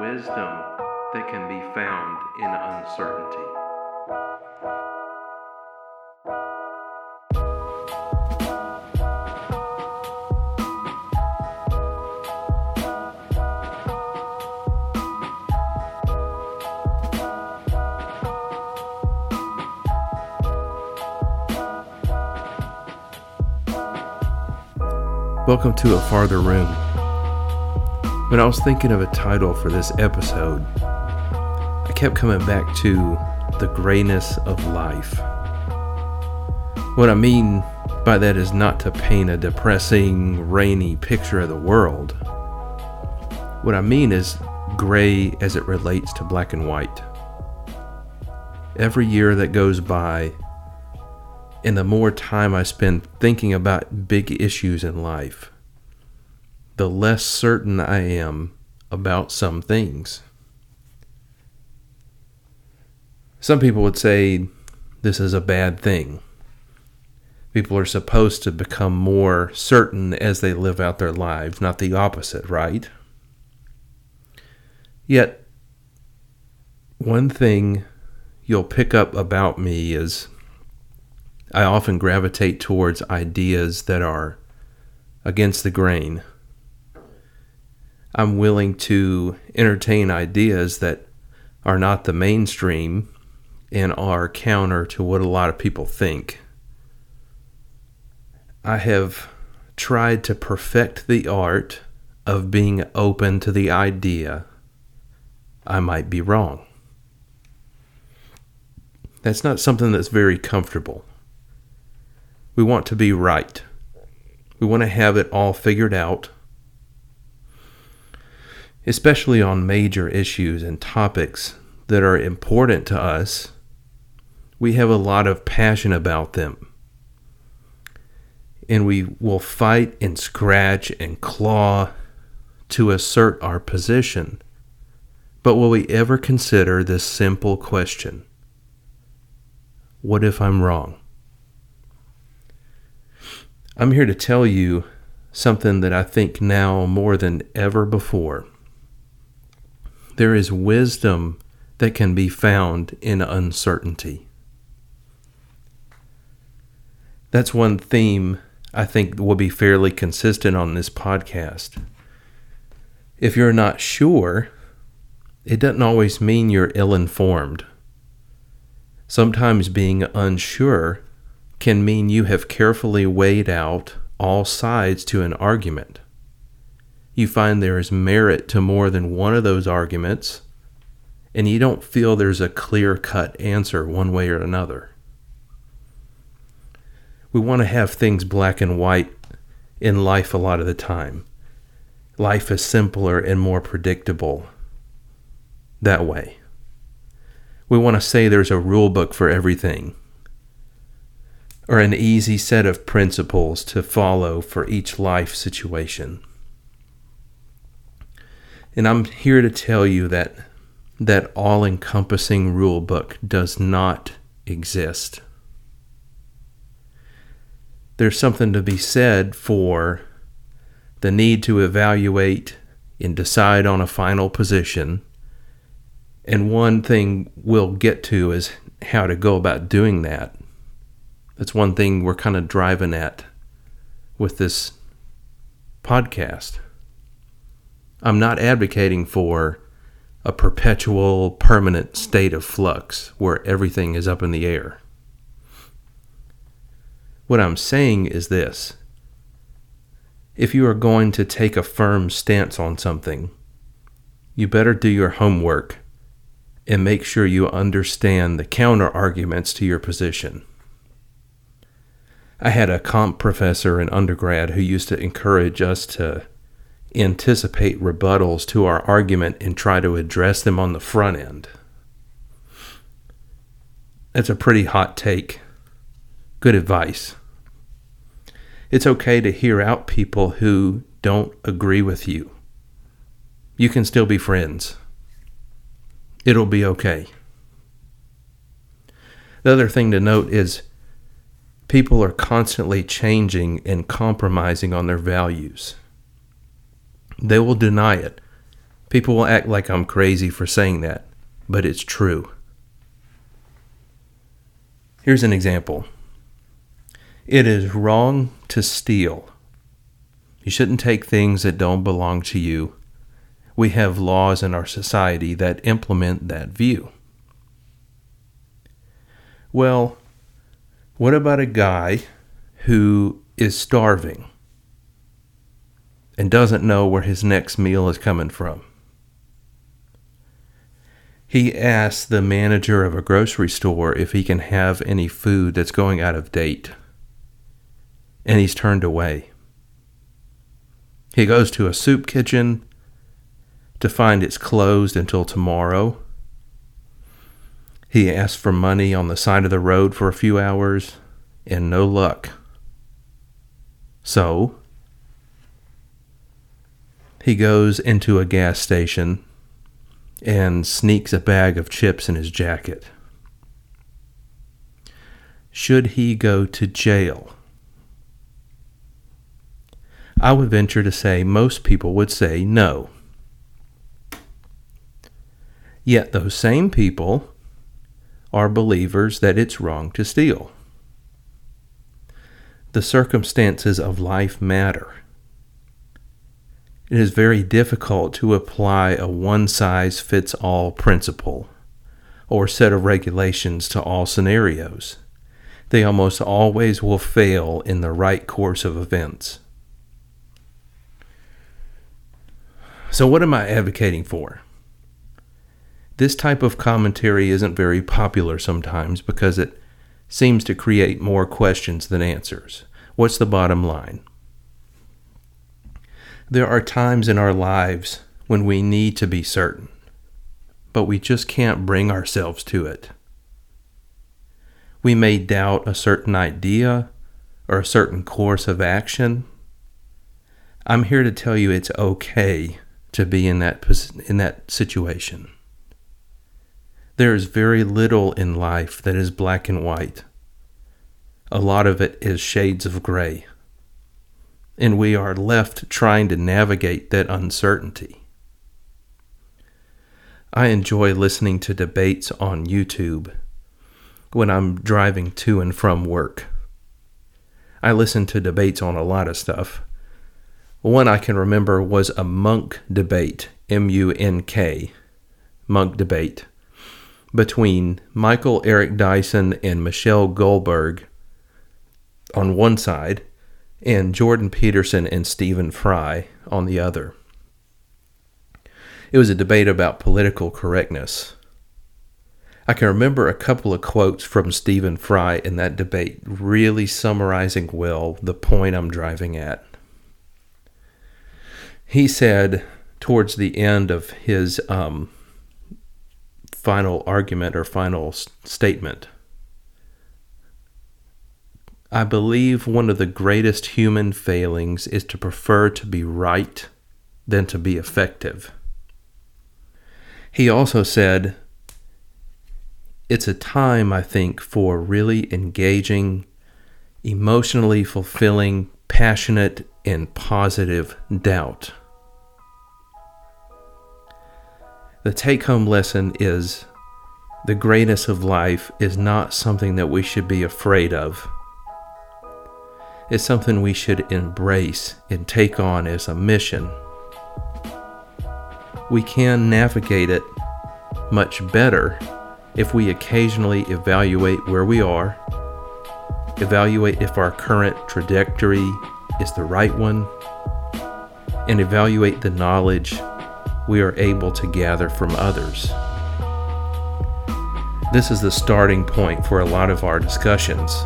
wisdom that can be found in uncertainty. Welcome to A Farther Room. When I was thinking of a title for this episode, I kept coming back to the grayness of life. What I mean by that is not to paint a depressing, rainy picture of the world. What I mean is gray as it relates to black and white. Every year that goes by, and the more time I spend thinking about big issues in life, the less certain I am about some things. Some people would say this is a bad thing. People are supposed to become more certain as they live out their lives, not the opposite, right? Yet, one thing you'll pick up about me is I often gravitate towards ideas that are against the grain. I'm willing to entertain ideas that are not the mainstream and are counter to what a lot of people think. I have tried to perfect the art of being open to the idea I might be wrong. That's not something that's very comfortable. We want to be right. We want to have it all figured out, especially on major issues and topics that are important to us. We have a lot of passion about them. And we will fight and scratch and claw to assert our position. But will we ever consider this simple question? What if I'm wrong? I'm here to tell you something that I think now more than ever before. There is wisdom that can be found in uncertainty. That's one theme I think will be fairly consistent on this podcast. If you're not sure, it doesn't always mean you're ill informed. Sometimes being unsure can mean you have carefully weighed out all sides to an argument. You find there is merit to more than one of those arguments, and you don't feel there's a clear cut answer one way or another. We want to have things black and white in life a lot of the time. Life is simpler and more predictable that way. We want to say there's a rule book for everything or an easy set of principles to follow for each life situation. And I'm here to tell you that that all encompassing rule book does not exist. There's something to be said for the need to evaluate and decide on a final position. And one thing we'll get to is how to go about doing that. That's one thing we're kind of driving at with this podcast. I'm not advocating for a perpetual, permanent state of flux where everything is up in the air. What I'm saying is this if you are going to take a firm stance on something, you better do your homework and make sure you understand the counter arguments to your position. I had a comp professor in undergrad who used to encourage us to anticipate rebuttals to our argument and try to address them on the front end. That's a pretty hot take. Good advice. It's okay to hear out people who don't agree with you. You can still be friends. It'll be okay. The other thing to note is people are constantly changing and compromising on their values. They will deny it, People will act like I'm crazy for saying that, but it's true. Here's an example it is wrong to steal. You shouldn't take things that don't belong to you. We have laws in our society that implement that view. Well, what about a guy who is starving and doesn't know where his next meal is coming from? He asks the manager of a grocery store if he can have any food that's going out of date, and he's turned away. He goes to a soup kitchen to find it's closed until tomorrow he asks for money on the side of the road for a few hours and no luck. So, he goes into a gas station and sneaks a bag of chips in his jacket. Should he go to jail? I would venture to say most people would say no. Yet those same people are believers that it's wrong to steal. The circumstances of life matter. It is very difficult to apply a one size fits all principle or set of regulations to all scenarios. They almost always will fail in the right course of events. So, what am I advocating for? This type of commentary isn't very popular sometimes because it seems to create more questions than answers. What's the bottom line? There are times in our lives when we need to be certain, but we just can't bring ourselves to it. We may doubt a certain idea or a certain course of action. I'm here to tell you it's okay to be in that in that situation. There is very little in life that is black and white. A lot of it is shades of gray. And we are left trying to navigate that uncertainty. I enjoy listening to debates on YouTube when I'm driving to and from work. I listen to debates on a lot of stuff. One I can remember was a Munk debate, M U N K, Munk debate between Michael Eric Dyson and Michelle Goldberg on one side, and Jordan Peterson and Stephen Fry on the other. It was a debate about political correctness. I can remember a couple of quotes from Stephen Fry in that debate, really summarizing well the point I'm driving at. He said towards the end of his um, final argument or final statement. I believe one of the greatest human failings is to prefer to be right than to be effective. He also said, It's a time, I think, for really engaging, emotionally fulfilling, passionate, and positive doubt. The take home lesson is the greatness of life is not something that we should be afraid of. It's something we should embrace and take on as a mission. We can navigate it much better if we occasionally evaluate where we are, evaluate if our current trajectory is the right one, and evaluate the knowledge we are able to gather from others. This is the starting point for a lot of our discussions.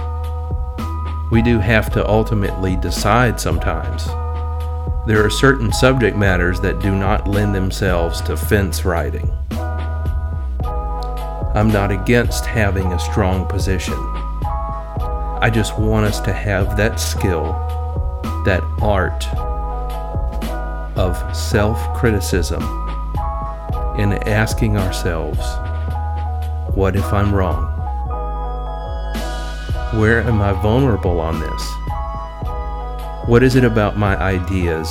We do have to ultimately decide sometimes. There are certain subject matters that do not lend themselves to fence riding. I'm not against having a strong position. I just want us to have that skill, that art of self criticism and asking ourselves, what if I'm wrong? Where am I vulnerable on this? What is it about my ideas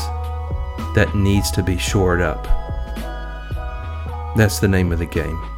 that needs to be shored up? That's the name of the game.